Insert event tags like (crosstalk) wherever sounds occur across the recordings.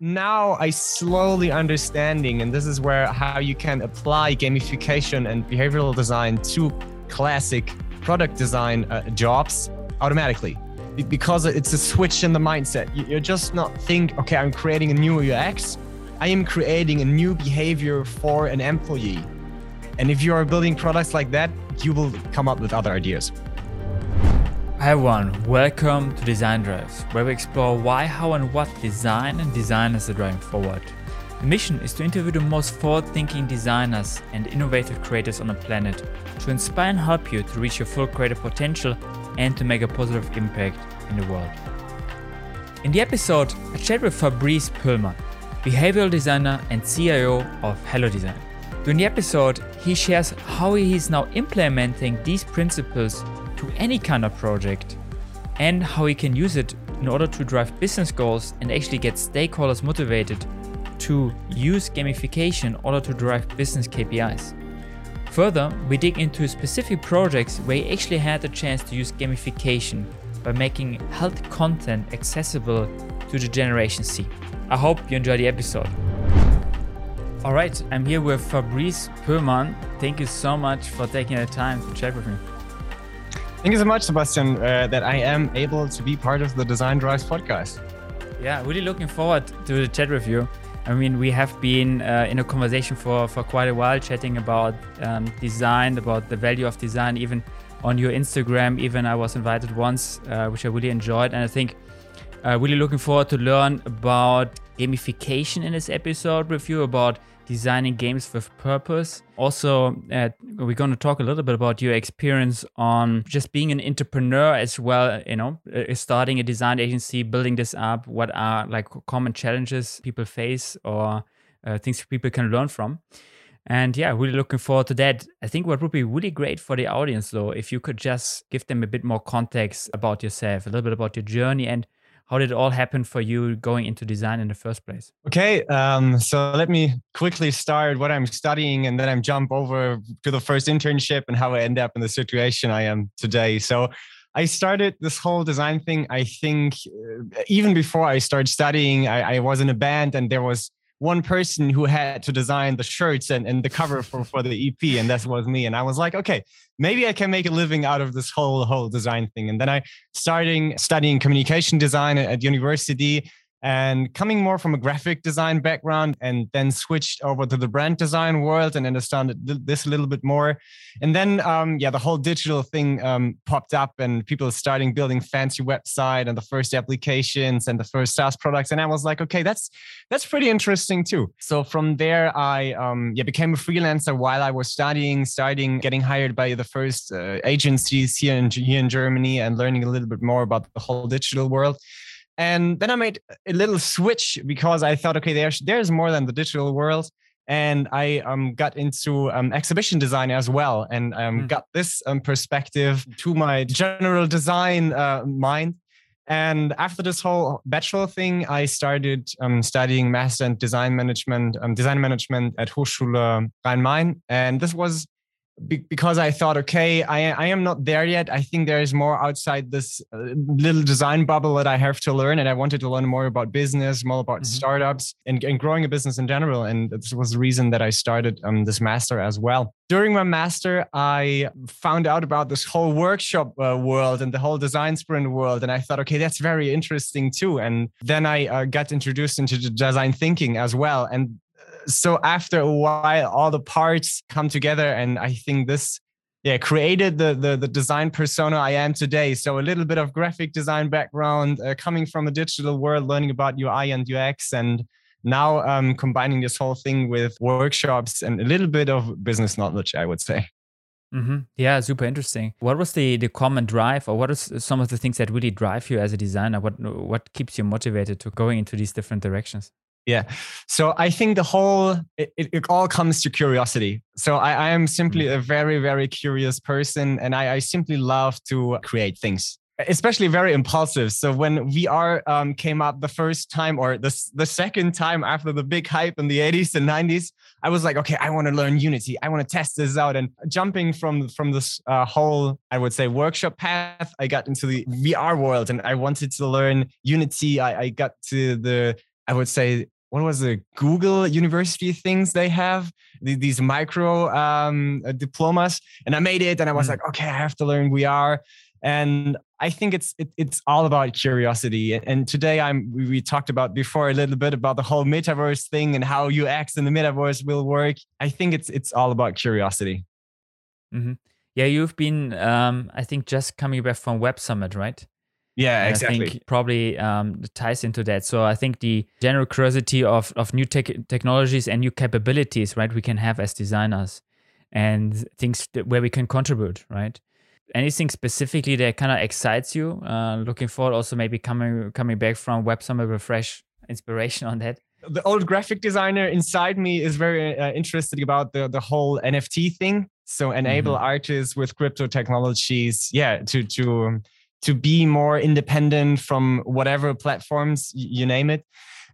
now I slowly understanding, and this is where how you can apply gamification and behavioral design to classic product design uh, jobs automatically because it's a switch in the mindset. You're just not think, okay, I'm creating a new UX. I am creating a new behavior for an employee. And if you are building products like that, you will come up with other ideas. Hi everyone, welcome to Design Drives, where we explore why, how, and what design and designers are driving forward. The mission is to interview the most forward thinking designers and innovative creators on the planet to inspire and help you to reach your full creative potential and to make a positive impact in the world. In the episode, I chat with Fabrice Pöhlmann, behavioral designer and CIO of Hello Design. During the episode, he shares how he is now implementing these principles to any kind of project and how he can use it in order to drive business goals and actually get stakeholders motivated to use gamification in order to drive business KPIs. Further, we dig into specific projects where he actually had the chance to use gamification by making health content accessible to the Generation Z. I hope you enjoy the episode. All right, I'm here with Fabrice Pöhlmann. Thank you so much for taking the time to chat with me. Thank you so much, Sebastian, uh, that I am able to be part of the Design Drives podcast. Yeah, really looking forward to the chat with you. I mean, we have been uh, in a conversation for, for quite a while, chatting about um, design, about the value of design, even on your Instagram. Even I was invited once, uh, which I really enjoyed. And I think uh, really looking forward to learn about gamification in this episode with you, about designing games with purpose. Also, uh, we're going to talk a little bit about your experience on just being an entrepreneur as well, you know, uh, starting a design agency, building this up. What are like common challenges people face or uh, things people can learn from? And yeah, really looking forward to that. I think what would be really great for the audience, though, if you could just give them a bit more context about yourself, a little bit about your journey and how did it all happen for you going into design in the first place? Okay, um, so let me quickly start what I'm studying, and then I'm jump over to the first internship and how I end up in the situation I am today. So I started this whole design thing. I think uh, even before I started studying, I, I was in a band, and there was one person who had to design the shirts and, and the cover for, for the EP, and that was me. And I was like, okay, maybe I can make a living out of this whole whole design thing. And then I starting studying communication design at university and coming more from a graphic design background and then switched over to the brand design world and understood this a little bit more. And then um, yeah the whole digital thing um, popped up and people starting building fancy website and the first applications and the first SaaS products. And I was like okay that's that's pretty interesting too. So from there I um, yeah became a freelancer while I was studying starting getting hired by the first uh, agencies here in here in Germany and learning a little bit more about the whole digital world and then I made a little switch because I thought, okay, there's there's more than the digital world. And I um, got into um, exhibition design as well, and um, mm. got this um, perspective to my general design uh, mind. And after this whole bachelor thing, I started um, studying master and design management, um, design management at Hochschule Rhein-Main. And this was be- because I thought, okay, I, I am not there yet. I think there is more outside this uh, little design bubble that I have to learn. And I wanted to learn more about business, more about mm-hmm. startups and, and growing a business in general. And this was the reason that I started um, this master as well. During my master, I found out about this whole workshop uh, world and the whole design sprint world. And I thought, okay, that's very interesting too. And then I uh, got introduced into design thinking as well. And so after a while all the parts come together and i think this yeah created the, the the, design persona i am today so a little bit of graphic design background uh, coming from the digital world learning about ui and ux and now um, combining this whole thing with workshops and a little bit of business knowledge i would say Mm-hmm. Yeah, super interesting. What was the the common drive, or what is some of the things that really drive you as a designer? What what keeps you motivated to going into these different directions? Yeah. So I think the whole, it, it all comes to curiosity. So I, I am simply mm. a very, very curious person and I, I simply love to create things especially very impulsive. So when VR um, came up the first time or the, the second time after the big hype in the 80s and 90s, I was like, okay, I want to learn Unity. I want to test this out. And jumping from from this uh, whole, I would say, workshop path, I got into the VR world and I wanted to learn Unity. I, I got to the I would say what was the Google University things they have these micro um, uh, diplomas, and I made it, and I was mm. like, okay, I have to learn VR, and I think it's it, it's all about curiosity. And today I'm we, talked about before a little bit about the whole metaverse thing and how UX in the metaverse will work. I think it's it's all about curiosity. Mm-hmm. Yeah, you've been um, I think just coming back from Web Summit, right? Yeah, and exactly. I think probably um, ties into that. So I think the general curiosity of of new tech technologies and new capabilities, right? We can have as designers and things where we can contribute, right? Anything specifically that kind of excites you? Uh, looking forward, also maybe coming coming back from Web Summit with fresh inspiration on that the old graphic designer inside me is very uh, interested about the the whole NFT thing. So enable mm-hmm. artists with crypto technologies, yeah, to to to be more independent from whatever platforms you name it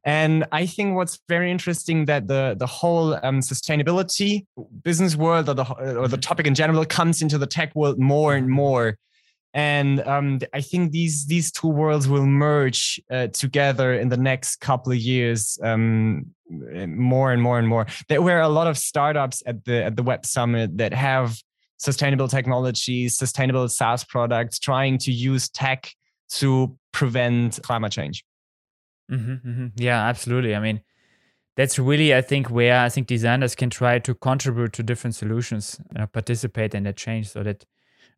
and i think what's very interesting that the the whole um, sustainability business world or the or the topic in general comes into the tech world more and more and um, I think these these two worlds will merge uh, together in the next couple of years um, more and more and more. There were a lot of startups at the at the Web Summit that have sustainable technologies, sustainable SaaS products, trying to use tech to prevent climate change. Mm-hmm, mm-hmm. Yeah, absolutely. I mean, that's really, I think, where I think designers can try to contribute to different solutions, you know, participate in that change. So that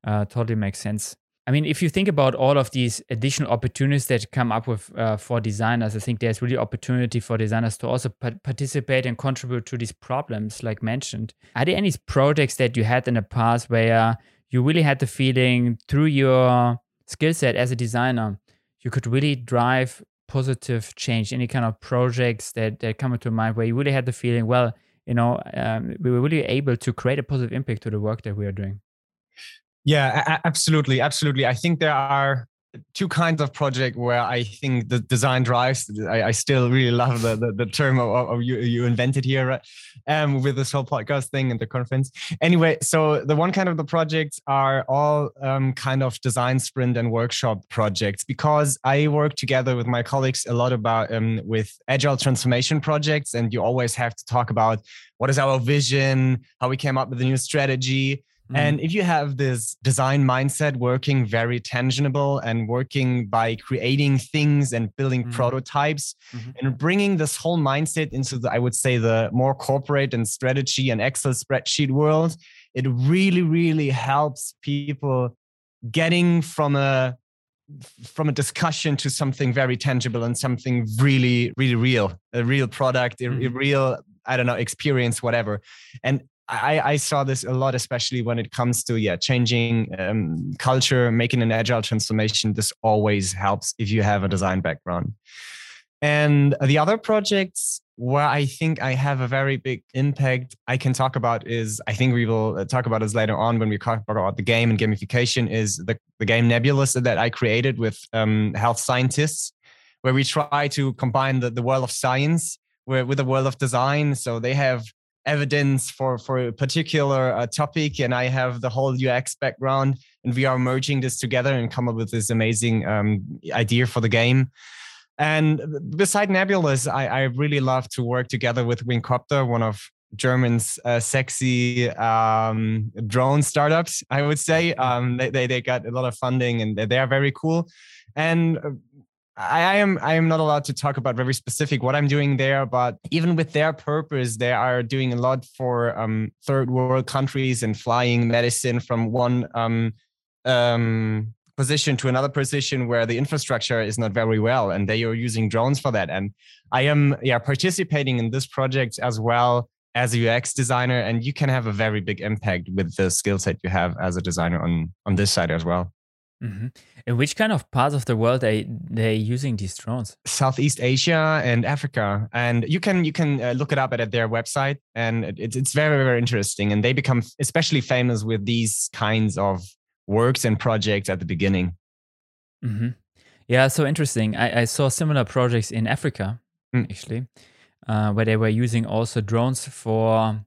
uh, totally makes sense. I mean, if you think about all of these additional opportunities that come up with uh, for designers, I think there's really opportunity for designers to also pa- participate and contribute to these problems, like mentioned. Are there any projects that you had in the past where you really had the feeling through your skill set as a designer, you could really drive positive change? Any kind of projects that, that come into mind where you really had the feeling, well, you know, um, we were really able to create a positive impact to the work that we are doing? Yeah, absolutely, absolutely. I think there are two kinds of project where I think the design drives. I, I still really love the the, the term of, of, you you invented here, right? um, with this whole podcast thing and the conference. Anyway, so the one kind of the projects are all um, kind of design sprint and workshop projects because I work together with my colleagues a lot about um, with agile transformation projects, and you always have to talk about what is our vision, how we came up with a new strategy Mm-hmm. And if you have this design mindset working very tangible and working by creating things and building mm-hmm. prototypes mm-hmm. and bringing this whole mindset into the, I would say, the more corporate and strategy and Excel spreadsheet world, it really, really helps people getting from a from a discussion to something very tangible and something really really real a real product a, a mm-hmm. real i don't know experience whatever and I, I, saw this a lot, especially when it comes to yeah changing um, culture, making an agile transformation. This always helps if you have a design background. And the other projects where I think I have a very big impact I can talk about is I think we will uh, talk about this later on when we talk about the game and gamification is the, the game Nebulous that I created with um, health scientists, where we try to combine the, the world of science with, with the world of design. So they have evidence for for a particular uh, topic and i have the whole ux background and we are merging this together and come up with this amazing um, idea for the game. And beside nebulous I, I really love to work together with wingcopter one of german's uh, sexy um, drone startups i would say. Um, they, they, they got a lot of funding and they are very cool. And uh, I am I am not allowed to talk about very specific what I'm doing there, but even with their purpose, they are doing a lot for um, third world countries and flying medicine from one um, um, position to another position where the infrastructure is not very well, and they are using drones for that. And I am yeah participating in this project as well as a UX designer, and you can have a very big impact with the skill set you have as a designer on on this side as well. Mm-hmm. In which kind of parts of the world are they using these drones? Southeast Asia and Africa, and you can you can uh, look it up at, at their website, and it's it's very very interesting. And they become especially famous with these kinds of works and projects at the beginning. Mm-hmm. Yeah, so interesting. I, I, saw similar projects in Africa mm. actually, uh, where they were using also drones for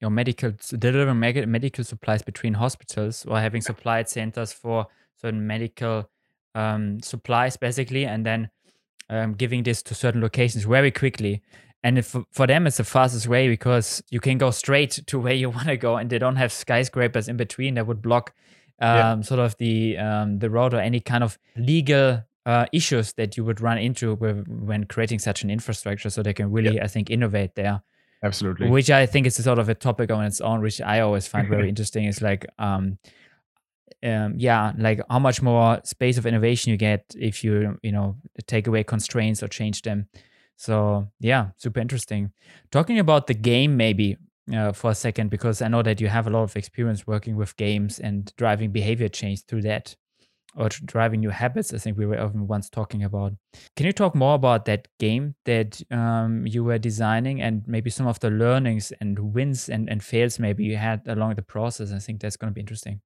your medical delivering medical supplies between hospitals or having supply centers for certain medical um, supplies basically and then um, giving this to certain locations very quickly. And if, for them, it's the fastest way because you can go straight to (laughs) where you want to go, and they don't have skyscrapers in between that would block um, yeah. sort of the um, the road or any kind of legal uh, issues that you would run into when creating such an infrastructure. So they can really, yeah. I think, innovate there. Absolutely. Which I think is sort of a topic on its own, which I always find very (laughs) interesting. Is like, um, um, yeah, like how much more space of innovation you get if you, you know, take away constraints or change them. So yeah, super interesting. Talking about the game, maybe uh, for a second, because I know that you have a lot of experience working with games and driving behavior change through that or driving new habits. I think we were even once talking about. Can you talk more about that game that um, you were designing and maybe some of the learnings and wins and, and fails maybe you had along the process? I think that's going to be interesting.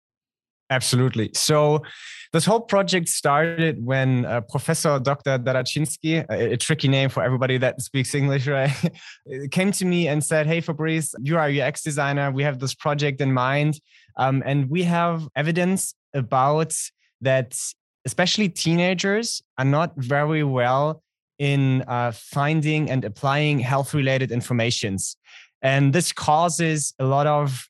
Absolutely. So, this whole project started when uh, Professor Dr. Darachinsky, a, a, tricky name for everybody that speaks English, (laughs) right, came to me and said, Hey, Fabrice, you are UX designer. We have this project in mind. Um, and we have evidence about that especially teenagers are not very well in uh, finding and applying health related informations and this causes a lot of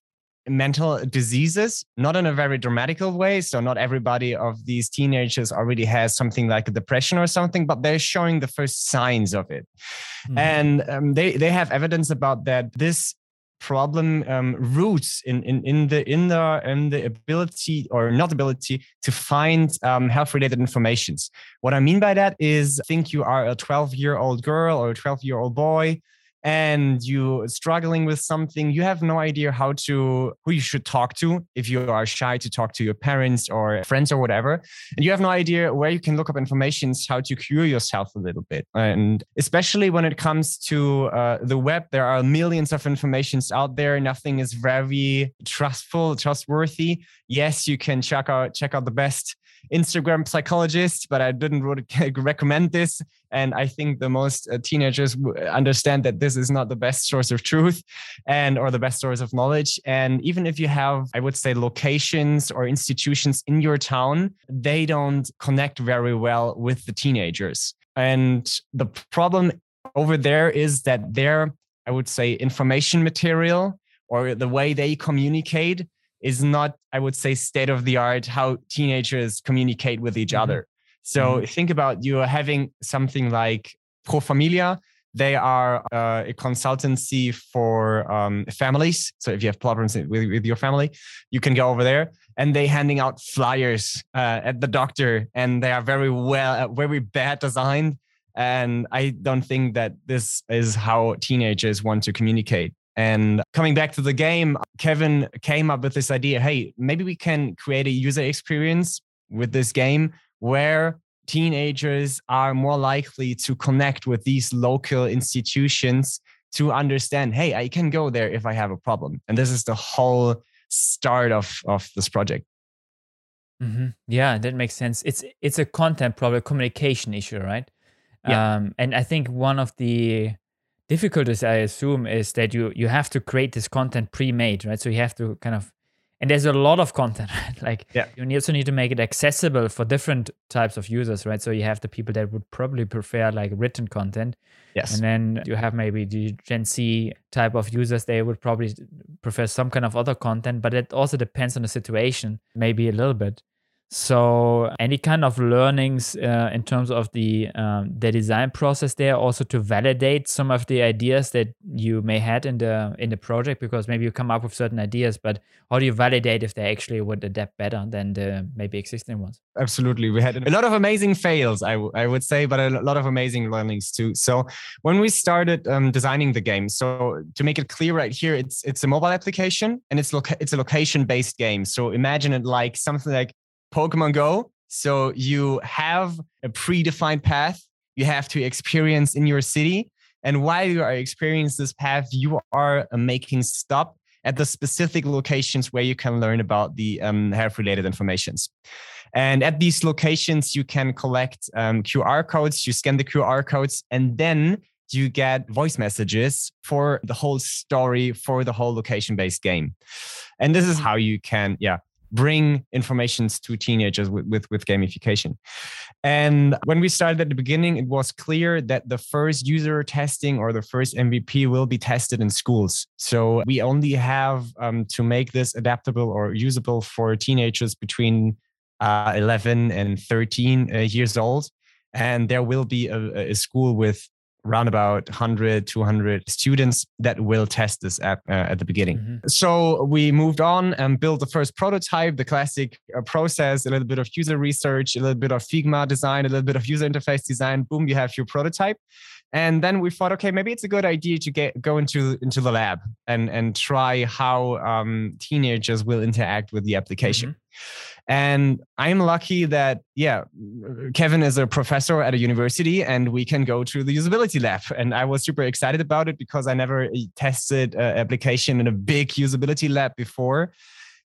mental diseases not in a very dramatical way so not everybody of these teenagers already has something like a depression or something but they're showing the first signs of it mm-hmm. and um, they they have evidence about that this problem um, roots in, in, in the in the in the ability or not ability to find um, health related informations. What I mean by that is think you are a 12 year old girl or a 12 year old boy and you struggling with something you have no idea how to who you should talk to if you are shy to talk to your parents or friends or whatever. And you have no idea where you can look up information how to cure yourself a little bit. And especially when it comes to uh, the web there are millions of informations out there. Nothing is very trustful trustworthy. Yes you can check out check out the best Instagram psychologist, but I didn't (laughs) recommend this. And I think the most uh, teenagers understand that this is not the best source of truth and or the best source of knowledge. And even if you have, I would say, locations or institutions in your town, they don't connect very well with the teenagers. And the problem over there is that their, I would say, information material or the way they communicate is not, I would say, state of the art how teenagers communicate with each mm-hmm. other. So mm-hmm. think about you are having something like Pro Familia. They are uh, a consultancy for um, families. So if you have problems with, with your family, you can go over there and they handing out flyers uh, at the doctor and they are very well, uh, very bad designed. And I don't think that this is how teenagers want to communicate. And coming back to the game, Kevin came up with this idea hey, maybe we can create a user experience with this game where teenagers are more likely to connect with these local institutions to understand hey, I can go there if I have a problem. And this is the whole start of, of this project. Mm-hmm. Yeah, that makes sense. It's it's a content problem, communication issue, right? Yeah. Um, and I think one of the difficulties I assume is that you you have to create this content pre-made, right? So you have to kind of and there's a lot of content, (laughs) right? Like yeah. you also need to make it accessible for different types of users, right? So you have the people that would probably prefer like written content. Yes. And then you have maybe the Gen Z type of users, they would probably prefer some kind of other content, but it also depends on the situation, maybe a little bit. So, any kind of learnings uh, in terms of the um, the design process there, also to validate some of the ideas that you may had in the in the project, because maybe you come up with certain ideas, but how do you validate if they actually would adapt better than the maybe existing ones? Absolutely, we had a lot of amazing fails, I, I would say, but a lot of amazing learnings too. So, when we started um, designing the game, so to make it clear right here, it's it's a mobile application and it's loca- it's a location based game. So imagine it like something like Pokemon Go. So you have a predefined path you have to experience in your city. And while you are experiencing this path, you are uh, making stop at the specific locations where you can learn about the um, health related informations. And at these locations, you can collect um, QR codes, you scan the QR codes, and then you get voice messages for the whole story for the whole location based game. And this is how you can, yeah, bring informations to teenagers with, with, with gamification. And when we started at the beginning, it was clear that the first user testing or the first MVP will be tested in schools. So we only have um, to make this adaptable or usable for teenagers between uh, 11 and 13 uh, years old. And there will be a, a school with around about 100 200 students that will test this app uh, at the beginning. Mm-hmm. so we moved on and built the first prototype the classic uh, process a little bit of user research a little bit of figma design a little bit of user interface design. Boom you have your prototype and then we thought okay maybe it's a good idea to get go into into the lab and and try how um, teenagers will interact with the application mm-hmm. And I'm lucky that, yeah, Kevin is a professor at a university and we can go to the usability lab. And I was super excited about it because I never eh, tested an application in a big usability lab before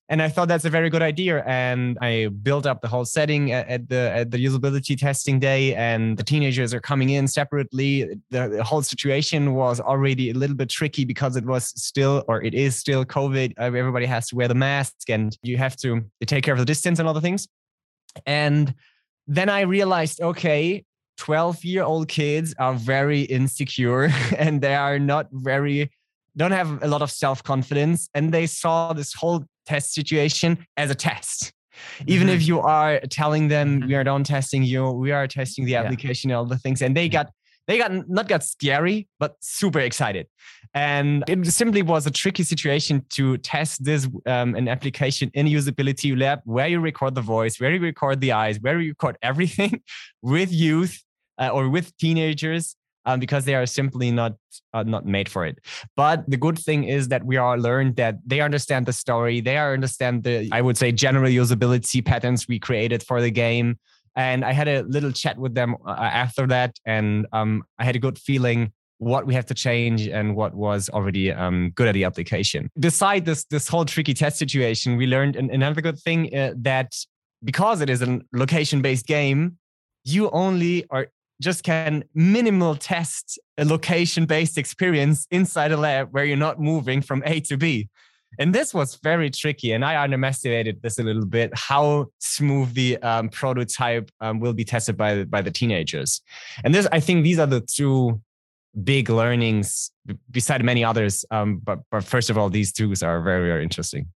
and I thought that's a very good idea. And I built up the whole setting at, at, the at the usability testing day, and the teenagers are coming in separately. The, the, whole situation was already a little bit tricky because it was still, or it is still, COVID. Uh, everybody has to wear the mask, and you have to take care of the distance and other things. And then I realized, okay, 12 year old kids are very insecure (laughs) and they are not very don't have a lot of self confidence and they saw this whole test situation as a test. Even mm-hmm. if you are telling them mm-hmm. we are not testing you, we are testing the application yeah. and all the things, and they got they got not got scary, but super excited. And it simply was a tricky situation to test this um, an application in usability lab where you record the voice, where you record the eyes, where you record (laughs) everything with youth uh, or with teenagers um, because they are simply not uh, not made for it. But the good thing is that we are learned that they understand the story, they understand the I would say general usability patterns we created for the game. And I had a little chat with them uh, after that, and um, I had a good feeling what we have to change and what was already um, good at the application. Beside this this whole tricky test situation, we learned another good thing uh, that because it is a location based game, you only are just can minimal test a location based experience inside a lab where you're not moving from A to B. And this was very tricky. And I underestimated this a little bit how smooth the um, prototype um, will be tested by, by the teenagers. And this, I think these are the two big learnings beside many others. Um, but, but first of all, these two are very, very interesting.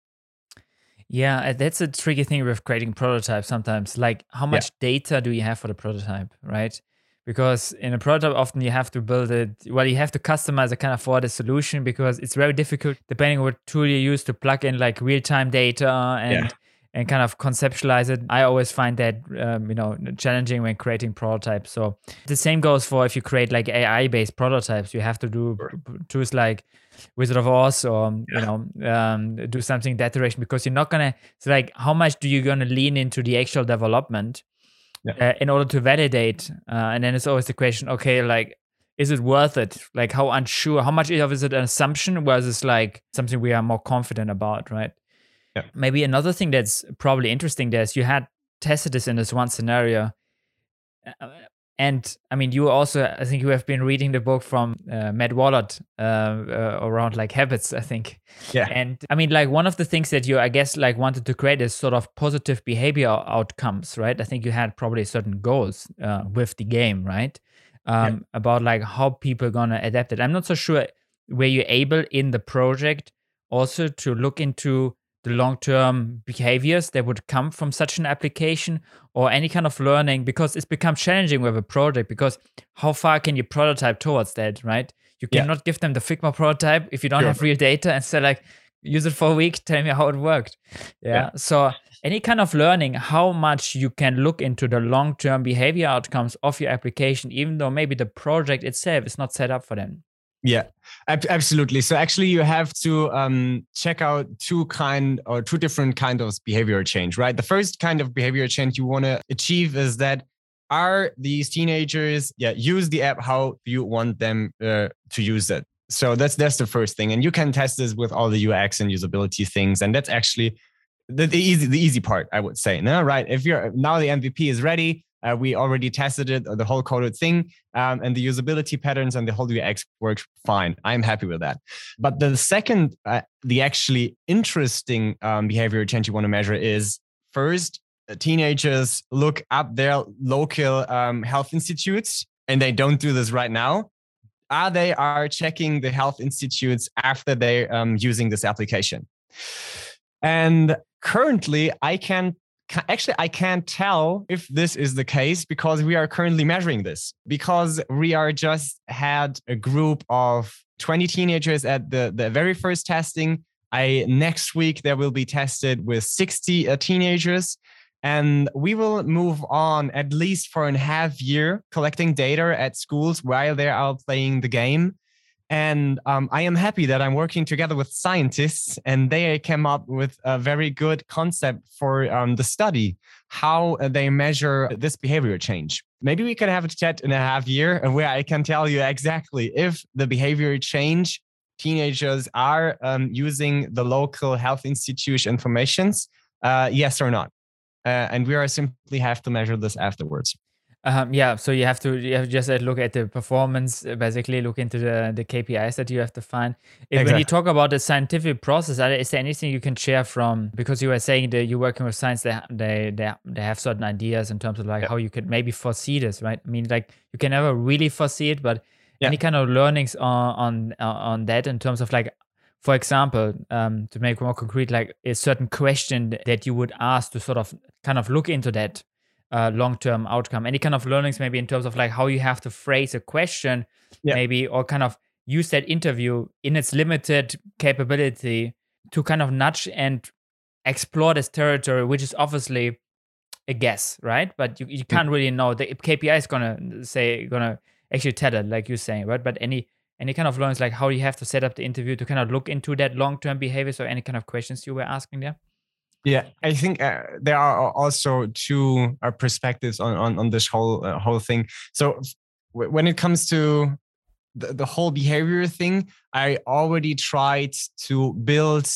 Yeah, that's a tricky thing with creating prototypes sometimes. Like, how much yeah. data do you have for the prototype, right? Because in a prototype often you have to build it well you have to customize a kind of for the solution because it's very difficult depending on what tool you use to plug in like real-time data and yeah. and kind of conceptualize it i always find that um, you know challenging when creating prototypes so the same goes for if you create like ai based prototypes you have to do sure. tools like Wizard of Oz or yeah. you know um, do something that direction because you're not gonna it's like how much do you gonna lean into the actual development yeah. uh, in order to validate. Uh, and then it's always the question, okay, like, is it worth it? Like, how unsure? How much of is it an assumption versus like something we are more confident about, right? Yeah. Maybe another thing that's probably interesting there is you had tested this in this one scenario. And I mean, you also, I think you have been reading the book from uh, Matt Wallaert uh, uh, around like habits, I think. Yeah. And I mean, like one of the things that you, I guess, like wanted to create is sort of positive behavior outcomes, right? I think you had probably certain goals uh, with the game, right? Um, yeah. About like how people gonna adapt it. I'm not so sure were you able in the project also to look into the long-term behaviors that would come from such an application or any kind of learning because it's become challenging with a project because how far can you prototype towards that right you cannot yeah. give them the figma prototype if you don't sure. have real data and say like use it for a week tell me how it worked yeah. yeah. so any kind of learning how much you can look into the long-term behavior outcomes of your application even though maybe the project itself is not set up for them yeah, ab- absolutely. So actually, you have to um, check out two kind or two different kind of behavior change, right? The first kind of behavior change you want to achieve is that are these teenagers yeah use the app how you want them uh, to use it. So that's that's the first thing, and you can test this with all the UX and usability things, and that's actually the, the easy the easy part, I would say. No, right? If you're now the MVP is ready, Uh, we already tested it, the whole coded thing, um, and the usability patterns and the whole UX works fine. I'm happy with that. But the second, uh, the actually interesting um, behavior change you want to measure is first, uh, teenagers look up their local um, health institutes, and they don't do this right now. Are they are checking the health institutes after they're um, using this application? And currently, I can actually i can't tell if this is the case because we are currently measuring this because we are just had a group of 20 teenagers at the, the very first testing. I next week there will be tested with 60 uh, teenagers and we will move on at least for a half year collecting data at schools while they are playing the game and um, I am happy that I'm working together with scientists, and they came up with a very good concept for um, the study how they measure this behavior change. Maybe we can have a chat in a half year (laughs) where I can tell you exactly if the behavior change teenagers are um, using the local health institute informations, uh, yes or not. Uh, and we are simply have to measure this afterwards. Um, yeah, so you have to you have to just uh, look at the performance, uh, basically look into the the KPIs that you have to find. If, exactly. When you talk about the scientific process, is there anything you can share from because you were saying that you're working with science, they they they, they have certain ideas in terms of like yeah. how you could maybe foresee this, right? I mean, like you can never really foresee it, but yeah. any kind of learnings on on on that in terms of like for example, um, to make more concrete, like a certain question that you would ask to sort of kind of look into that uh, long-term outcome. Any kind of learnings maybe in terms of like how you have to phrase a question yeah. maybe or kind of use that interview in its limited capability to kind of nudge and explore this territory which is obviously a guess right? But you, you mm. can't really know. The kpi is gonna say gonna actually tell it like you're saying right? But any any kind of learnings like how you have to set up the interview to kind of look into that long-term behavior? So any kind of questions you were asking there yeah, I think uh, there are also two uh, perspectives on, on, on this whole uh, whole thing. So when it comes to the, the whole behavior thing, I already tried to build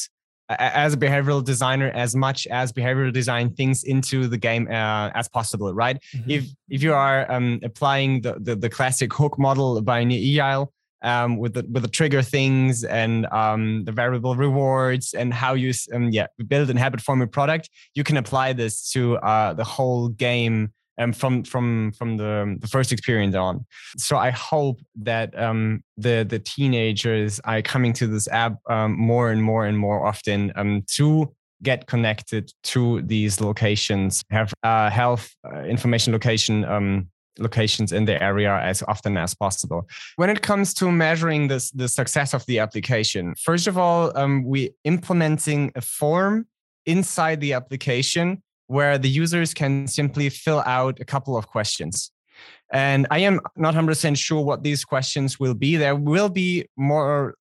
as a behavioral designer as much as behavioral design things into the game uh, as possible right mm-hmm. if if you are um, applying the, the, the classic hook model by Nir um, with the with the trigger things and um, the variable rewards and how you um, yeah build and habit forming product, you can apply this to uh, the whole game um, from from from the, the first experience on. So I hope that um, the the teenagers are coming to this app um, more and more and more often um, to get connected to these locations, have uh, health uh, information location um, locations in the area as often as possible. When it comes to measuring this, the success of the application, first of all, um, we implementing a form inside the application where the users can simply fill out a couple of questions. And I am not 100% sure what these questions will be. There will be more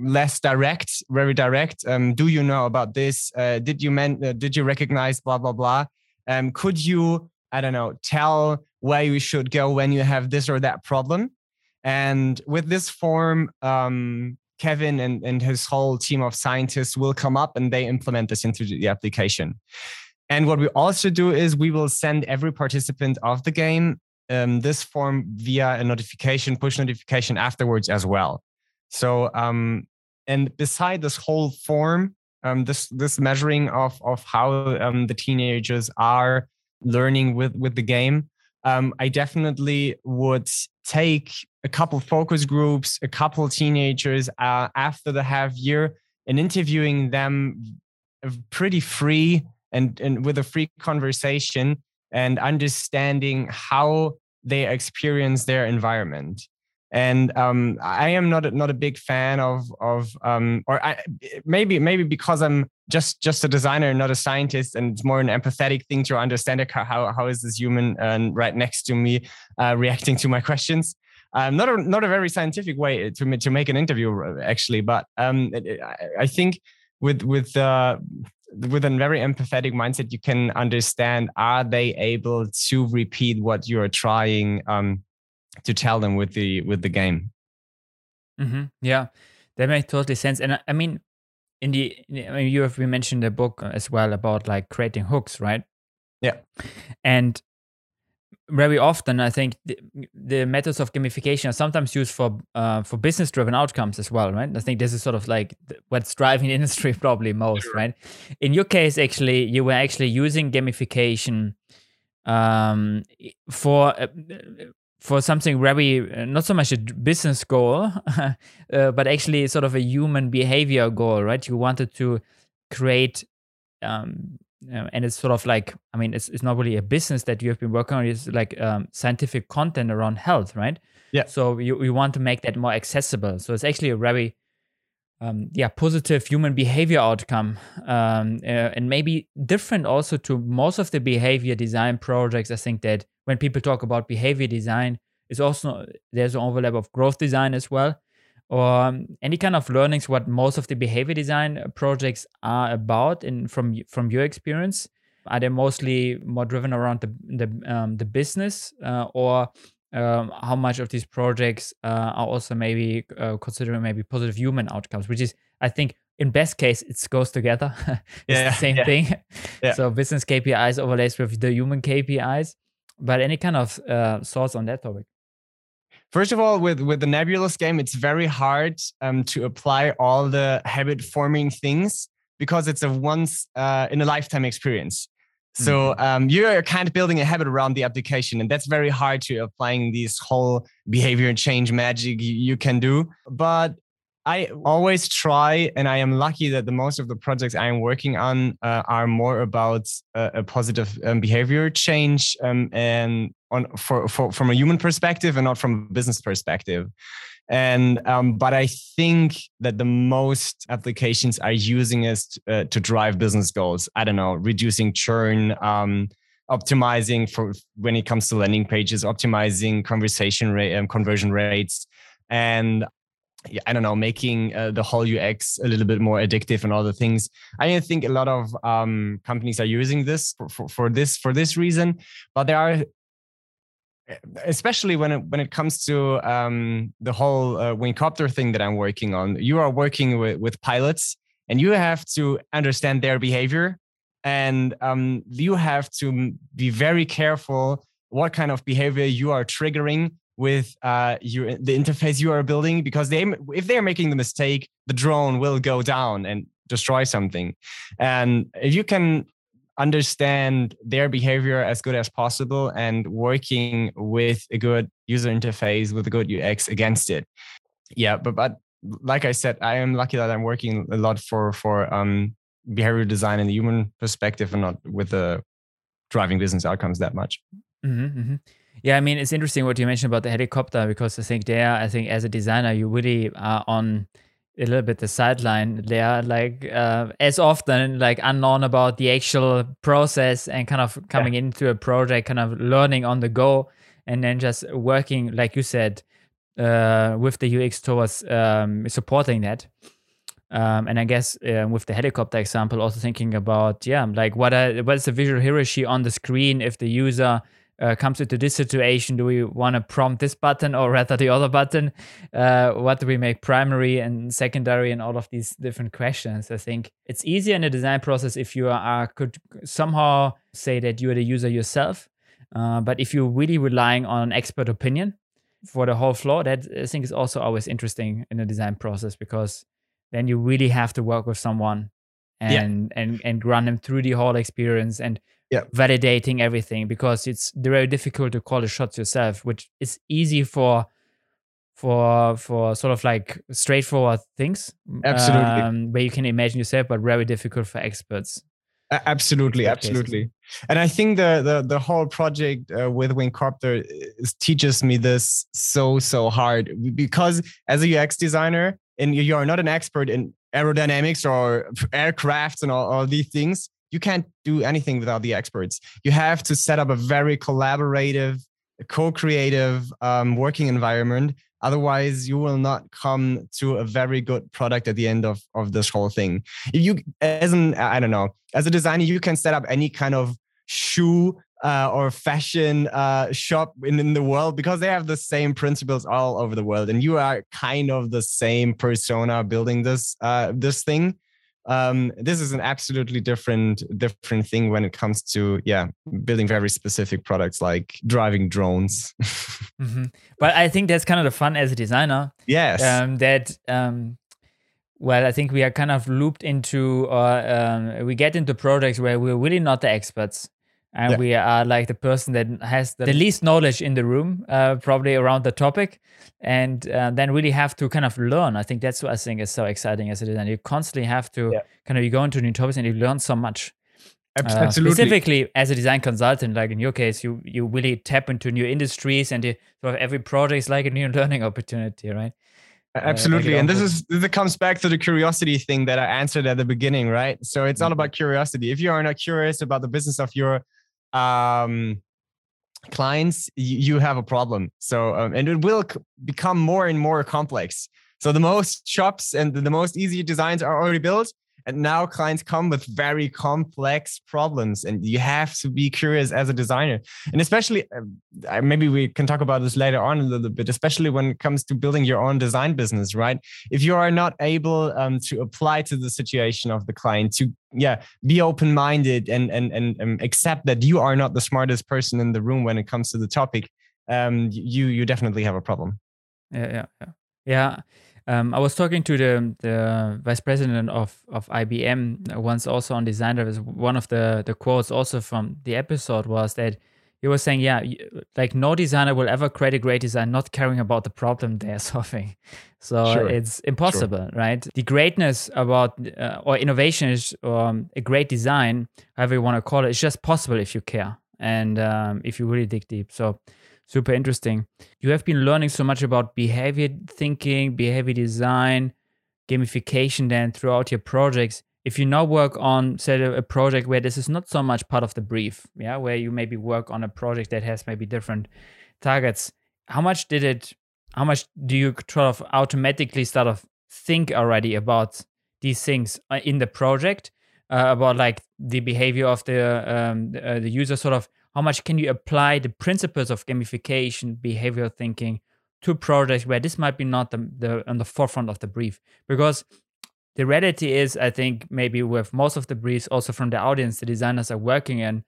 less direct, very direct. Um, do you know about this? Uh, did you men- uh, did you recognize blah blah blah? Um, could you I don't know tell where you should go when you have this or that problem. And with this form, um, Kevin and, and his whole team of scientists will come up and they implement this into the application. And what we also do is we will send every participant of the game um, this form via a notification, push notification afterwards as well. So, um, and beside this whole form, um, this this measuring of of how um, the teenagers are learning with with the game, um, I definitely would take a couple focus groups, a couple teenagers uh, after the half year, and interviewing them pretty free and, and with a free conversation and understanding how they experience their environment and um, I am not a, not a big fan of of um, or I, maybe maybe because I'm just just a designer, not a scientist, and it's more an empathetic thing to understand how how is this human uh, right next to me uh, reacting to my questions. Um, not a not a very scientific way to to make an interview actually, but um, I think with with uh, with a very empathetic mindset, you can understand: Are they able to repeat what you are trying? Um, to tell them with the with the game. Mm-hmm. Yeah, that makes totally sense. And I, I mean, in the I mean, you have mentioned the book as well about like creating hooks, right? Yeah. And very often I think the, the, methods of gamification are sometimes used for uh, for business driven outcomes as well, right? I think this is sort of like what's driving the (laughs) industry probably most, sure. right? In your case, actually, you were actually using gamification um, for uh, for something very uh, not so much a business goal, (laughs) uh, but actually sort of a human behavior goal, right? You wanted to create, um, uh, and it's sort of like I mean, it's it's not really a business that you have been working on. It's like um, scientific content around health, right? Yeah. So you you want to make that more accessible. So it's actually a very um, yeah positive human behavior outcome um, uh, and maybe different also to most of the behavior design projects. I think that when people talk about behavior design is also there's an overlap of growth design as well or um, any kind of learnings what most of the behavior design projects are about and from from your experience? Are they mostly more driven around the the, um, the business uh, or um, how much of these projects uh, are also maybe uh, considering maybe positive human outcomes, which is, I think, in best case, it goes together. (laughs) it's yeah, the same yeah. thing. Yeah. So business KPIs overlays with the human KPIs. But any kind of uh, thoughts on that topic? First of all, with with the nebulous game, it's very hard um, to apply all the habit forming things because it's a once uh, in a lifetime experience. So mm-hmm. um, you're kind of building a habit around the application, and that's very hard to applying these whole behavior change magic you can do. But I always try, and I am lucky that the most of the projects I am working on uh, are more about uh, a positive um, behavior change um, and on for, for from a human perspective and not from a business perspective and um, but i think that the most applications are using it uh, to drive business goals i don't know reducing churn um, optimizing for when it comes to landing pages optimizing conversation rate um, conversion rates and yeah, I don't know, making uh, the whole UX a little bit more addictive and all the things. I think a lot of um, companies are using this for, for, for, this for this reason, but there are especially when it, when it comes to um, the whole uh, wingcopter thing that I'm working on. You are working with, with pilots, and you have to understand their behavior, and um, you have to be very careful what kind of behavior you are triggering with uh, your the interface you are building because they if they're making the mistake, the drone will go down and destroy something. And if you can understand their behavior as good as possible and working with a good user interface with a good UX against it. Yeah, but but like I said, I am lucky that I'm working a lot for for um, behavioral design in the human perspective and not with the driving business outcomes that much. Mm-hmm, mm-hmm. Yeah, I mean it's interesting what you mentioned about the helicopter because I think there, I think as a designer, you really are on a little bit the sideline there like uh, as often like unknown about the actual process and kind of coming yeah. into a project kind of learning on the go and then just working like you said uh, with the ux towards um, supporting that um, and i guess uh, with the helicopter example also thinking about yeah like what are, what is the visual hierarchy on the screen if the user uh, comes into this situation do we want to prompt this button or rather the other button uh, what do we make primary and secondary and all of these different questions i think it's easier in the design process if you are could somehow say that you are the user yourself uh, but if you're really relying on an expert opinion for the whole flow that i think is also always interesting in the design process because then you really have to work with someone and yeah. and and run them through the whole experience and yeah. validating everything because it's very difficult to call the shots yourself, which is easy for for for sort of like straightforward things. Absolutely. Um, where you can imagine yourself, but very difficult for experts. absolutely, absolutely. And I think the the the whole project uh, with Wingcopter teaches me this so so hard because as a UX designer, and you are not an expert in aerodynamics or aircrafts and all, all these things, you can't do anything without the experts. You have to set up a very collaborative, co-creative um, working environment. Otherwise, you will not come to a very good product at the end of, of this whole thing. If you, as an, I don't know, as a designer, you can set up any kind of shoe uh, or fashion uh, shop in, in the world because they have the same principles all over the world, and you are kind of the same persona building this uh, this thing. Um, this is an absolutely different different thing when it comes to yeah building very specific products like driving drones. (laughs) mm-hmm. But I think that's kind of the fun as a designer. Yes. Um, that um, well, I think we are kind of looped into or um, we get into projects where we're really not the experts and yeah. we are like the person that has the least knowledge in the room uh, probably around the topic and uh, then really have to kind of learn i think that's what i think is so exciting as it is and you constantly have to yeah. kind of you go into new topics and you learn so much uh, Absolutely. Uh, specifically as a design consultant like in your case you you really tap into new industries and you, sort of every project is like a new (laughs) learning opportunity right uh, Absolutely. and this is this comes back to the curiosity thing that I answered at the beginning, right? So it's all mm-hmm. about curiosity. If you are not curious about the business of your um, clients, you, have a problem. So, um, and it will become more and more complex. So the most shops and the most easy designs are already built. And now clients come with very complex problems, and you have to be curious as a designer. And especially, uh, maybe we can talk about this later on a little bit, especially when it comes to building your own design business, right? If you are not able um, to apply to the situation of the client, to yeah, be open minded and, and and and accept that you are not the smartest person in the room when it comes to the topic, um, you you definitely have a problem. Yeah, yeah, yeah. Yeah, um, I was talking to the the vice president of of IBM once, also on design drivers. One of the the quotes also from the episode was that he was saying, yeah, like no designer will ever create a great design not caring about the problem (laughs) they're solving. So sure. it's impossible, sure. right? The greatness about uh, or innovation is um, a great design, however you want to call it, it's just possible if you care and um, if you really dig deep. So super interesting. You have been learning so much about behavior thinking, behavior design, gamification then throughout your projects. If you now work on, say, a project where this is not so much part of the brief, yeah, where you maybe work on a project that has maybe different targets, how much did it, how much do you sort of automatically start of think already about these things uh, in the project, uh, about like the behavior of the um, uh, the user, sort of how much can you apply the principles of gamification, behavioral thinking to projects where this might be not the, the on the forefront of the brief? Because the reality is, I think maybe with most of the briefs, also from the audience, the designers are working in,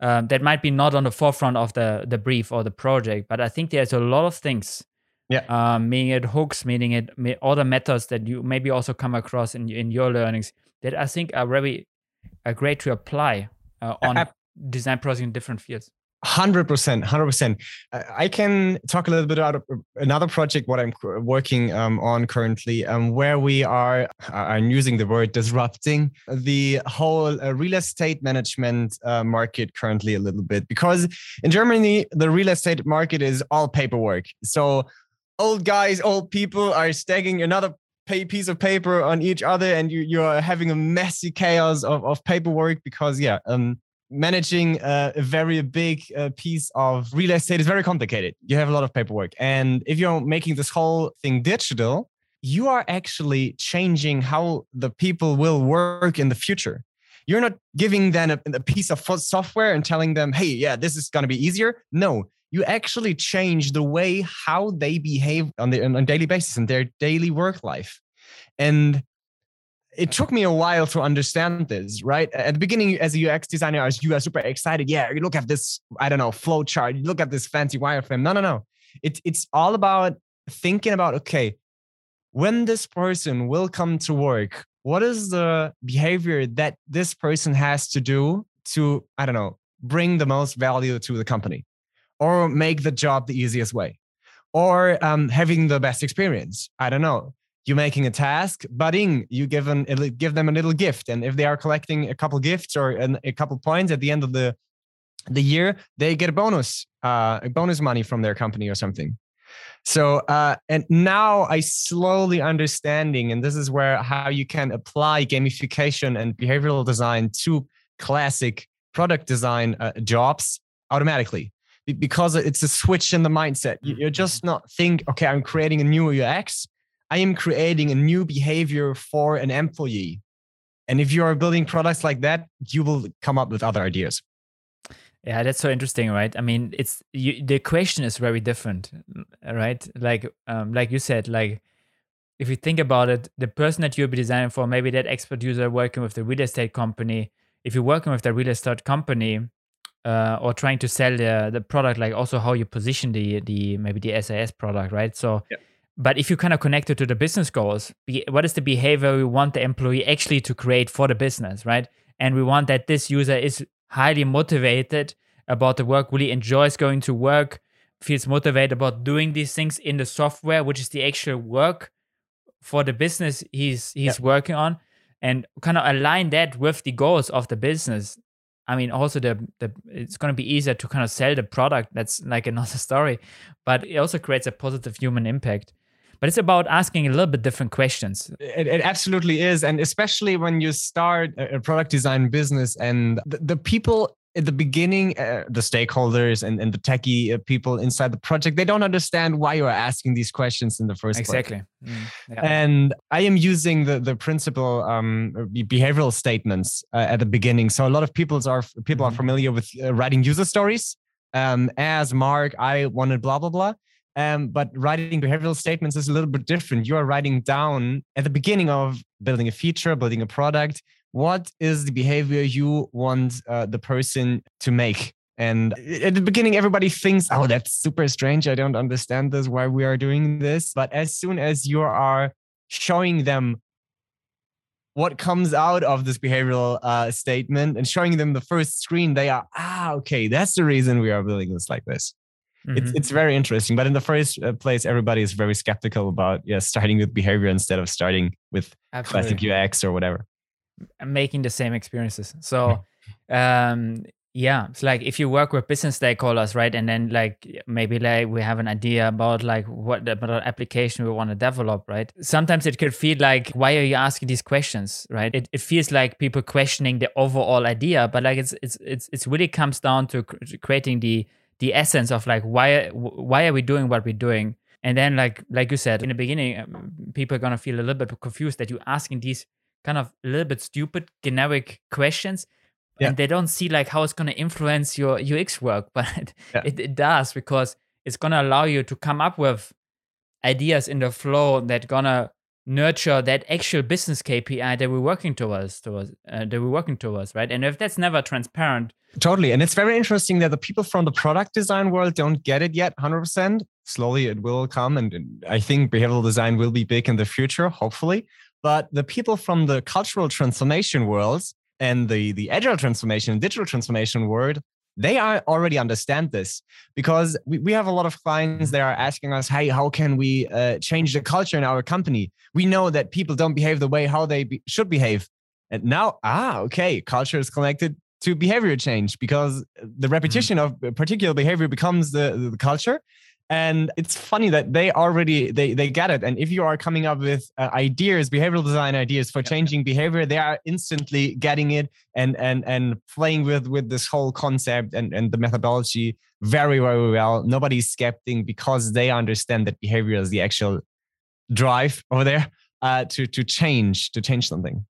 um, that might be not on the forefront of the the brief or the project. But I think there's a lot of things. Yeah. Um, meaning it hooks, meaning it other methods that you maybe also come across in in your learnings that I think are very are great to apply uh, on design projects in different fields. Hundred percent, hundred percent. I can talk a little bit about another project what I'm working um, on currently, um, where we are. I'm using the word disrupting the whole uh, real estate management uh, market currently a little bit because in Germany the real estate market is all paperwork. So old guys, old people are stacking another piece of paper on each other, and you you're having a messy chaos of, of paperwork because yeah, um, managing a, very big uh, piece of real estate is very complicated. You have a lot of paperwork. And if you're making this whole thing digital, you are actually changing how the people will work in the future. You're not giving them a, a piece of software and telling them, hey, yeah, this is going to be easier. No, you actually change the way how they behave on, the, on a daily basis in their daily work life. And it took me a while to understand this, right? At the beginning, as a UX designer, I was, you are super excited. Yeah, you look at this, I don't know, flow chart, you look at this fancy wireframe. No, no, no. It, it's all about thinking about, okay, when this person will come to work, what is the behavior that this person has to do to, I don't know, bring the most value to the company or make the job the easiest way or um, having the best experience? I don't know you're making a task, budding, you give them give them a little gift, and if they are collecting a couple gifts or an, a couple points at the end of the the year, they get a bonus, uh, a bonus money from their company or something. So, uh, and now I slowly understanding, and this is where how you can apply gamification and behavioral design to classic product design uh, jobs automatically because it's a switch in the mindset. You're just not think, okay, I'm creating a new UX. I am creating a new behavior for an employee. And if you are building products like that, you will come up with other ideas. Yeah, that's so interesting, right? I mean, it's you, the question is very different, right? Like, um, like you said, like if you think about it, the person that you'll be designing for, maybe that expert user working with the real estate company, if you're working with the real estate company uh, or trying to sell the, the product, like also how you position the the maybe the SaaS product, right? So, yeah. But if you kind of connect it to the business goals, what is the behavior we want the employee actually to create for the business, right? And we want that this user is highly motivated about the work, really enjoys going to work, feels motivated about doing these things in the software, which is the actual work for the business he's he's working on and kind of align that with the goals of the business. I mean also the, the it's going to be easier to kind of sell the product. That's like another (laughs) story but it also creates a positive human impact but it's about asking a little bit different questions it, it absolutely is and especially when you start a product design business and the, the people at the beginning, uh, the stakeholders and, and the techie uh, people inside the project, they don't understand why you're asking these questions in the first exactly. place. Exactly. Mm, yeah. And I am using the, the principle um, behavioral statements uh, at the beginning. So a lot of people are people mm-hmm. are familiar with uh, writing user stories. Um, as Mark, I wanted blah, blah, blah. Um, but writing behavioral statements is a little bit different. You are writing down at the beginning of building a feature, building a product, what is the behavior you want uh, the person to make? And at the beginning everybody thinks oh that's super strange. I don't understand this why we are doing this. But as soon as you are showing them what comes out of this behavioral uh, statement and showing them the first screen they are ah okay that's the reason we are building this like this mm-hmm. it's, it's very interesting but in the first uh, place everybody is very skeptical about yeah starting with behavior instead of starting with Absolutely. classic ux or whatever making the same experiences. So, um, yeah, it's like if you work with business stakeholders, right, and then like maybe like we have an idea about like what about application we want to develop, right? Sometimes it could feel like why are you asking these questions, right? It, it feels like people questioning the overall idea, but like it's it's it's it's really comes down to creating the the essence of like why why are we doing what we're doing and then like like you said in the beginning um, people are going to feel a little bit confused that you're asking these kind of a little bit stupid generic questions yeah. and they don't see like how it's going to influence your ux work (laughs) but yeah. it, it, does because it's going to allow you to come up with ideas in the flow that going to nurture that actual business kpi that we're working towards towards uh, that we're working towards right? And if that's never transparent totally and it's very interesting that the people from the product design world don't get it yet 100% slowly it will come and i think behavioral design will be big in the future hopefully. But the people from the cultural transformation worlds and the, the agile transformation, digital transformation world, they are already understand this because we, we have a lot of clients that are asking us, hey, how can we uh, change the culture in our company? We know that people don't behave the way how they be, should behave. And now, ah, okay, culture is connected to behavior change because the repetition mm-hmm. of particular behavior becomes the, the culture and it's funny that they already they they get it. And if you are coming up with uh, ideas behavioral design ideas for changing behavior they are instantly getting it and and and playing with with this whole concept and and the methodology very very well. Nobody's skeptic because they understand that behavior is the actual drive over there uh, to to change to change something.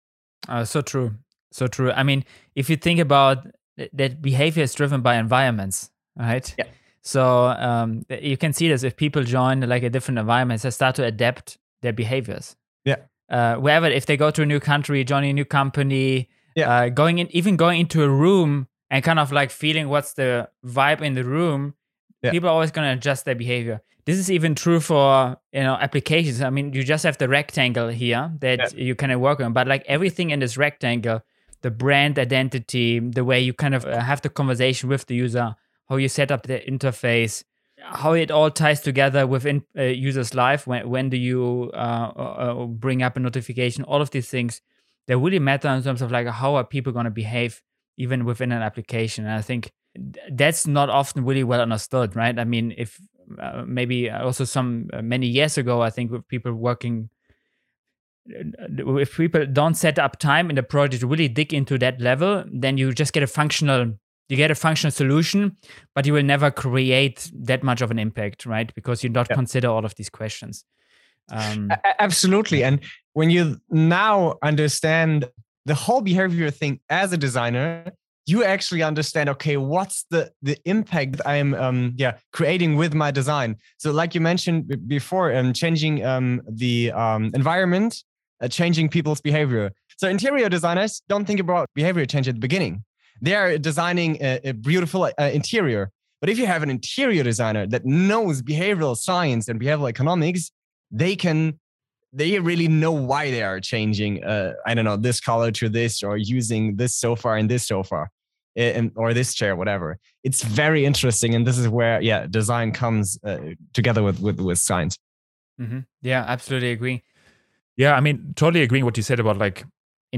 Uh, so true. So true. I mean if you think about that behavior is driven by environments right? Yeah so um, you can see this if people join like a different environment, they start to adapt their behaviors. Yeah. Uh, wherever, if they go to a new country, joining a new company, yeah. Uh, going in, even going into a room and kind of like feeling what's the vibe in the room, yeah. people are always going to adjust their behavior. This is even true for you know applications. I mean, you just have the rectangle here that yeah. you kind of work on, but like everything in this rectangle, the brand identity, the way you kind of uh, have the conversation with the user, how you set up the interface, how it all ties together within a uh, user's life. When when do you uh, uh, uh, bring up a notification? All of these things they really matter in terms of like how are people going to behave even within an application. And I think that's not often really well understood, right? I mean, if uh, maybe also some uh, many years ago, I think with people working if people don't set up time in the project to really dig into that level, then you just get a functional you get a functional solution, but you will never create that much of an impact, right? Because you don't consider all of these questions. Um, Absolutely. And when you now understand the whole behavior thing as a designer, you actually understand okay what's the the impact i'm um yeah creating with my design so like you mentioned before um changing um the um environment uh, changing people's behavior so interior designers don't think about behavior change at the beginning they are designing a, a beautiful uh, interior. But if you have an interior designer that knows behavioral science and behavioral economics they can they really know why they are changing uh, i don't know this color to this or using this sofa and this sofa and, or this chair whatever. It's very interesting and this is where yeah design comes uh, together with with with science. Mm-hmm. yeah absolutely agree. Yeah i mean totally agreeing what you said about like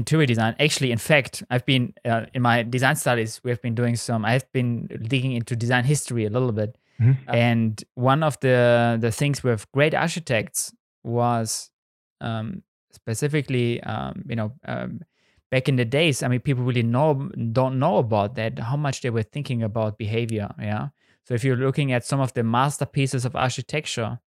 interior design actually in fact i've been uh, in my design studies we've been doing some i've been digging into design history a little bit mm-hmm. and one of the the things with great architects was um, specifically, um, you know, um, back in the days, I mean, people really know don't know about that, how much they were thinking about behavior. Yeah. So if you're looking at some of the masterpieces of architecture,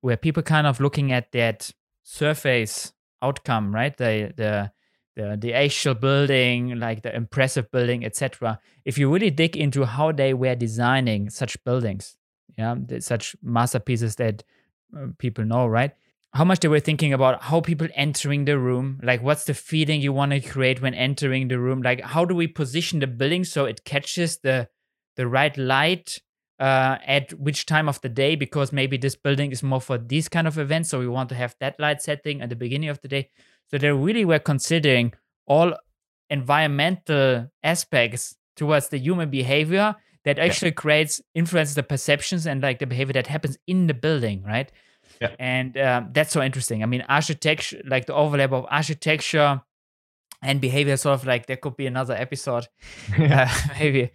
where people kind of looking at that surface outcome, right? The the the the actual building, like the impressive building, etc. If you really dig into how they were designing such buildings, yeah, such masterpieces that uh, people know, right? how much they were thinking about how people entering the room like what's the feeling you want to create when entering the room like how do we position the building so it catches the the right light uh, at which time of the day because maybe this building is more for these kind of events so we want to have that light setting at the beginning of the day so they really were considering all environmental aspects towards the human behavior that actually yeah. creates influences the perceptions and like the behavior that happens in the building right yeah. And um, that's so interesting. I mean, architecture, like the overlap of architecture and behavior, sort of like there could be another episode, (laughs) uh, (laughs) maybe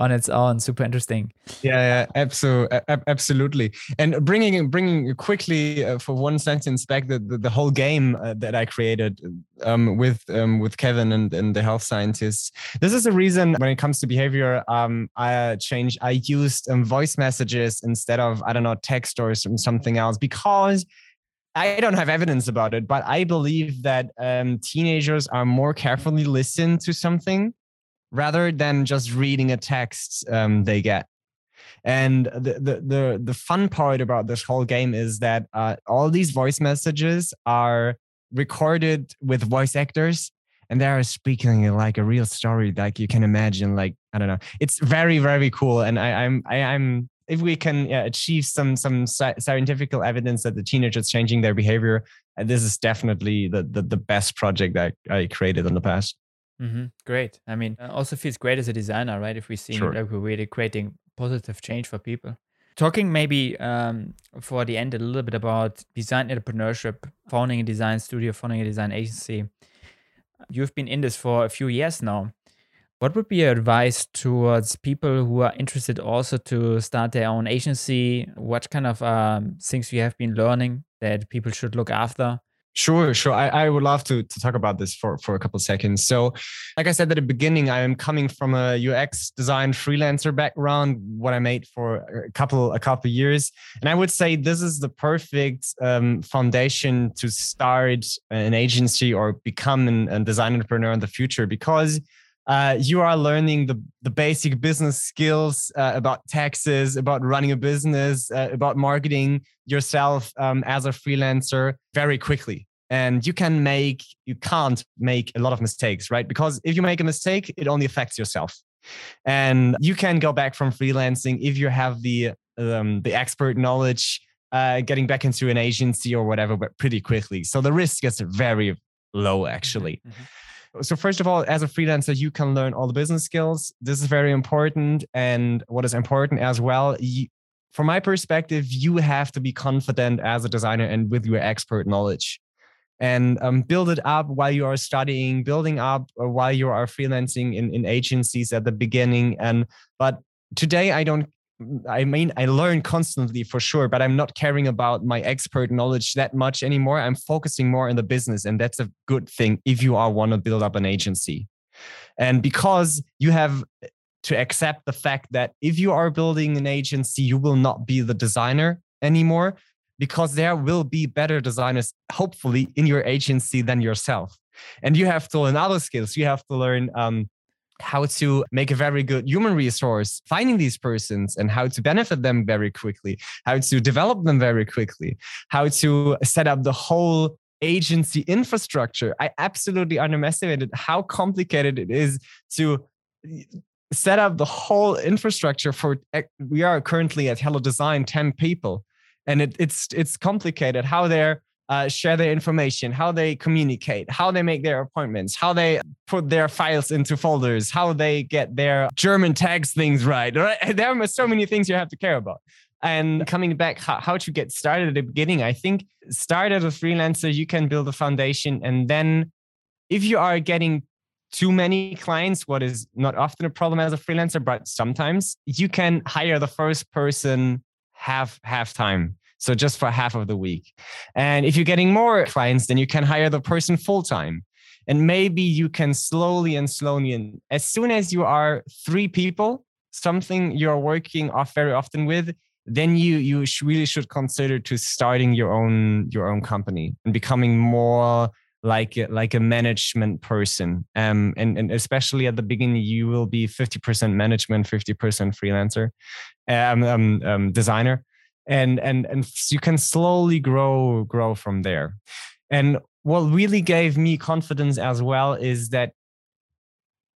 on its own. Super interesting. Yeah, yeah, absolutely, absolutely. And bringing bringing quickly uh, for one sentence back the the, the whole game uh, that I created um, with um, with Kevin and, and the health scientists. This is the reason when it comes to behavior, um, I changed. I used um, voice messages instead of I don't know text or something else because. I don't have evidence about it, but I believe that um, teenagers are more carefully listen to something rather than just reading a text um, they get. And the, the, the the fun part about this whole game is that uh, all these voice messages are recorded with voice actors, and they are speaking like a real story, like you can imagine. Like I don't know, it's very very cool, and I, I'm I, I'm if we can yeah, achieve some some scientific evidence that the teenagers changing their behavior, uh, this is definitely the, the the best project that I created in the past. Mm-hmm. Great. I mean, also feels great as a designer, right? If we see sure. like we're really creating positive change for people. Talking maybe um, for the end a little bit about design entrepreneurship, founding a design studio, founding a design agency. You've been in this for a few years now. What would be your advice towards people who are interested also to start their own agency? What kind of um, things you have been learning that people should look after? Sure, sure. I, I would love to, to talk about this for, for a couple seconds. So, like I said at the beginning, I am coming from a UX design freelancer background, what I made for a couple a couple years, and I would say this is the perfect um, foundation to start an agency or become an, a design entrepreneur in the future because uh, you are learning the, the basic business skills uh, about taxes, about running a business, uh, about marketing yourself um, as a freelancer very quickly. And you can make, you can't make a lot of mistakes, right? Because if you make a mistake, it only affects yourself. And you can go back from freelancing if you have the um, the expert knowledge, uh, getting back into an agency or whatever, but pretty quickly. So the risk is very low, actually. Mm-hmm. So first of all, as a freelancer, you can learn all the business skills. This is very important. And what is important as well, you, from my perspective, you have to be confident as a designer and with your expert knowledge and um, build it up while you are studying, building up uh, while you are freelancing in, in agencies at the beginning. And but today I don't I mean, I learn constantly for sure, but I'm not caring about my expert knowledge that much anymore. I'm focusing more on the business, and that's a good thing if you are want to build up an agency. And because you have to accept the fact that if you are building an agency, you will not be the designer anymore, because there will be better designers, hopefully, in your agency than yourself. And you have to learn other skills. You have to learn um, how to make a very good human resource, finding these persons and how to benefit them very quickly, how to develop them very quickly, how to set up the whole agency infrastructure. I absolutely underestimated how complicated it is to set up the whole infrastructure for eh, we are currently at hello design 10 people and it, it's it's complicated how they're uh, share their information, how they communicate, how they make their appointments, how they put their files into folders, how they get their German tags things right. right? (laughs) There are so many things you have to care about. And coming back, how, how to get started at the beginning, I think start as a freelancer, you can build a foundation. And then if you are getting too many clients, what is not often a problem as a freelancer, but sometimes you can hire the first person half half time so just for half of the week. And if you're getting more clients, then you can hire the person full time. And maybe you can slowly and slowly, and as soon as you are three people, something you're working off very often with, then you you really should consider to starting your own your own company and becoming more like a, like a management person um and, and especially at the beginning you will be 50% management 50% freelancer um, um, um designer and and and you can slowly grow grow from there. And what really gave me confidence as well is that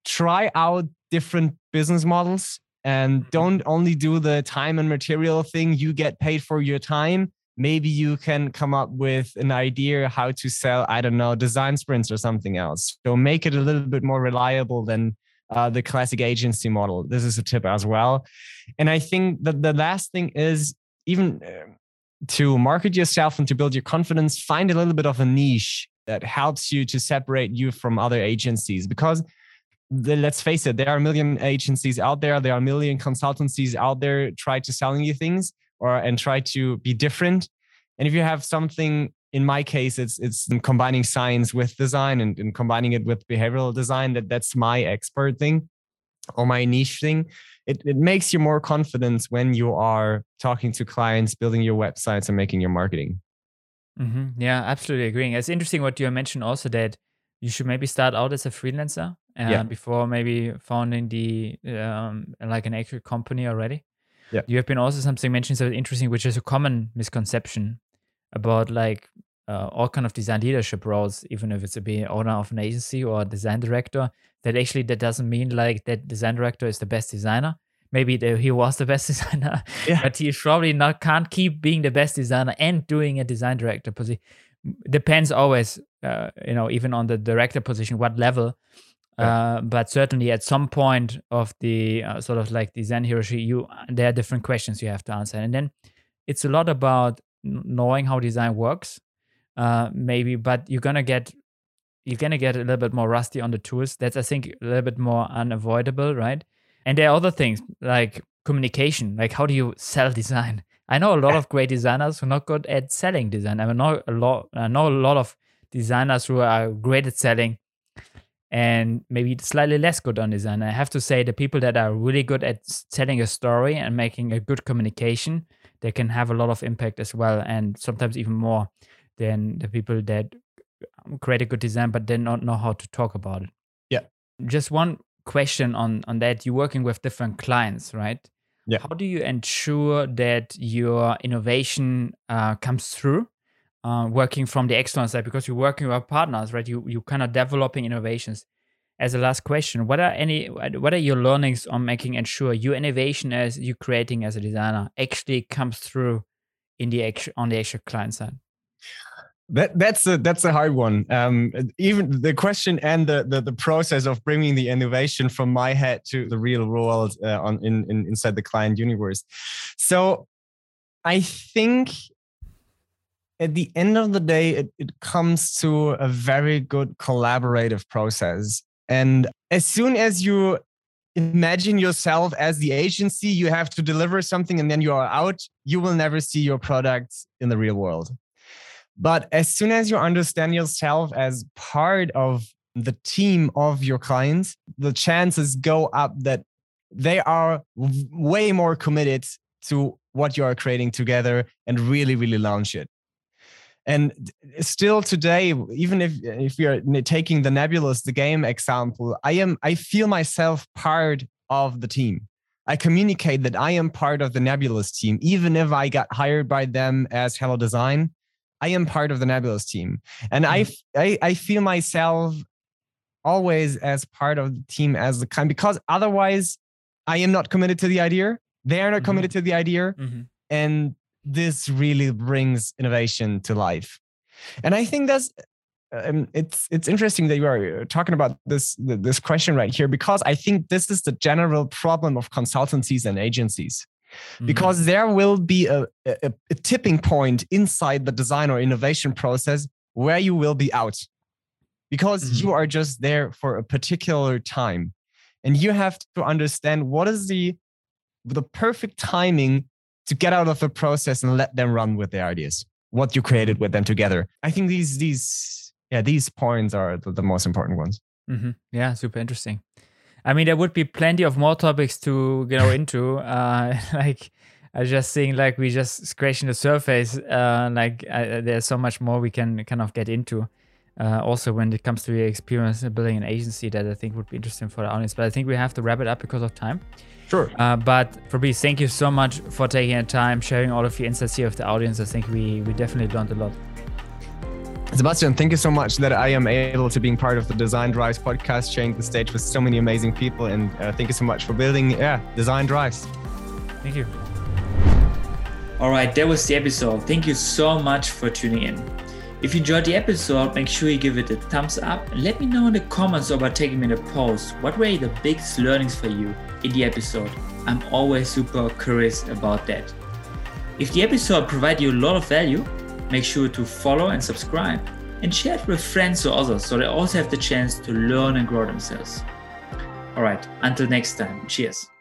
try out different business models and mm-hmm. don't only do the time and material thing you get paid for your time. Maybe you can come up with an idea how to sell i don't know design sprints or something else. So make it a little bit more reliable than uh, the classic agency model. This is a tip as well. And i think that the last thing is even uh, to market yourself and to build your confidence, find a little bit of a niche that helps you to separate you from other agencies because the, let's face it, there are a million agencies out there. There are a million consultancies out there try to selling you things or and try to be different. And if you have something, in my case, it's it's combining science with design and, and combining it with behavioral design. That that's my expert thing or my niche thing it, it makes you more confident when you are talking to clients building your websites and making your marketing mm-hmm. yeah absolutely agreeing it's interesting what you mentioned also that you should maybe start out as a freelancer uh, yeah. before maybe founding the um, like an actual company already yeah you have been also something mentioned so interesting which is a common misconception about like uh, all kind of design leadership roles, even if it's a being owner of an agency or a design director, that actually that doesn't mean like that design director is the best designer. Maybe the, he was the (laughs) best designer, yeah. but he probably not can't keep being the best designer and doing a design director position. Depends always, uh, you know, even on the director position, what level. Yeah. Uh, but certainly at some point of the uh, sort of like design hierarchy, you there are different questions you have to answer, and then it's a lot about knowing how design works uh, maybe, but you're gonna get you're gonna get a little bit more rusty on the tools. That's I think a little bit more unavoidable, right? And there are other things like communication, like how do you sell design? (laughs) I know a lot (laughs) of great designers who are not good at selling design. I know a lot. I know a lot of designers who are great at selling, and maybe slightly less good on design. I have to say the people that are really good at telling a story and making a good communication, they can have a lot of impact as well, and sometimes even more than the people that um, create a good design but then not know how to talk about it. Yeah. Just one question on on that. You're working with different clients, right? Yeah. How do you ensure that your innovation uh, comes through? Uh, working from the external side because you're working with partners, right? You you kind of developing innovations. As a last question, what are any what are your learnings on making ensure your innovation as you creating as a designer actually comes through in the actual on the actual client side? That that's a that's a hard one. Um, even the question and the, the, the process of bringing the innovation from my head to the real world uh, on in, in inside the client universe. So, I think at the end of the day, it, it comes to a very good collaborative process. And as soon as you imagine yourself as the agency, you have to deliver something and then you are out, you will never see your product in the real world. But as soon as you understand yourself as part of the team of your clients, the chances go up that they are way more committed to what you are creating together and really, really launch it. And still today, even if if we are taking the Nebulous, the game example, I am I feel myself part of the team. I communicate that I am part of the Nebulous team, even if I got hired by them as Hello Design. I am part of the Nebulous team, and. I, I I feel myself always as part of the team as the kind because otherwise I am not committed to the idea. They are not mm-hmm. committed to the idea, mm-hmm. and this really brings innovation to life. And I think that's um, it's it's interesting that you are talking about this this question right here because I think this is the general problem of consultancies and agencies. Mm-hmm. Because there will be a, a, a tipping point inside the design or innovation process where you will be out because mm-hmm. you are just there for a particular time and you have to understand what is the the perfect timing to get out of the process and let them run with their ideas what you created with them together i think these these yeah these points are the, the most important ones mm-hmm. yeah super interesting i mean there would be plenty of more topics to go (laughs) into uh (laughs) like i just think like we just scratching the surface uh like I, there's so much more we can kind of get into uh, also when it comes to your experience building an agency that I think would be interesting for the audience. But I think we have to wrap it up because of time. Sure. Uh, but Fabrice, thank you so much for taking the time, sharing all of your insights here with the audience. I think we, we definitely learned a lot. Sebastian, thank you so much that I am able to being part of the Design Drives podcast, sharing the stage with so many amazing people. And uh, thank you so much for building, yeah, Design Drives. Thank you. All right, that was the episode. Thank you so much for tuning in. If you enjoyed the episode, make sure you give it a thumbs up and let me know in the comments or by taking me in a post what were the biggest learnings for you in the episode. I'm always super curious about that. If the episode provided you a lot of value, make sure to follow and subscribe and share it with friends or others so they also have the chance to learn and grow themselves. All right, until next time, cheers.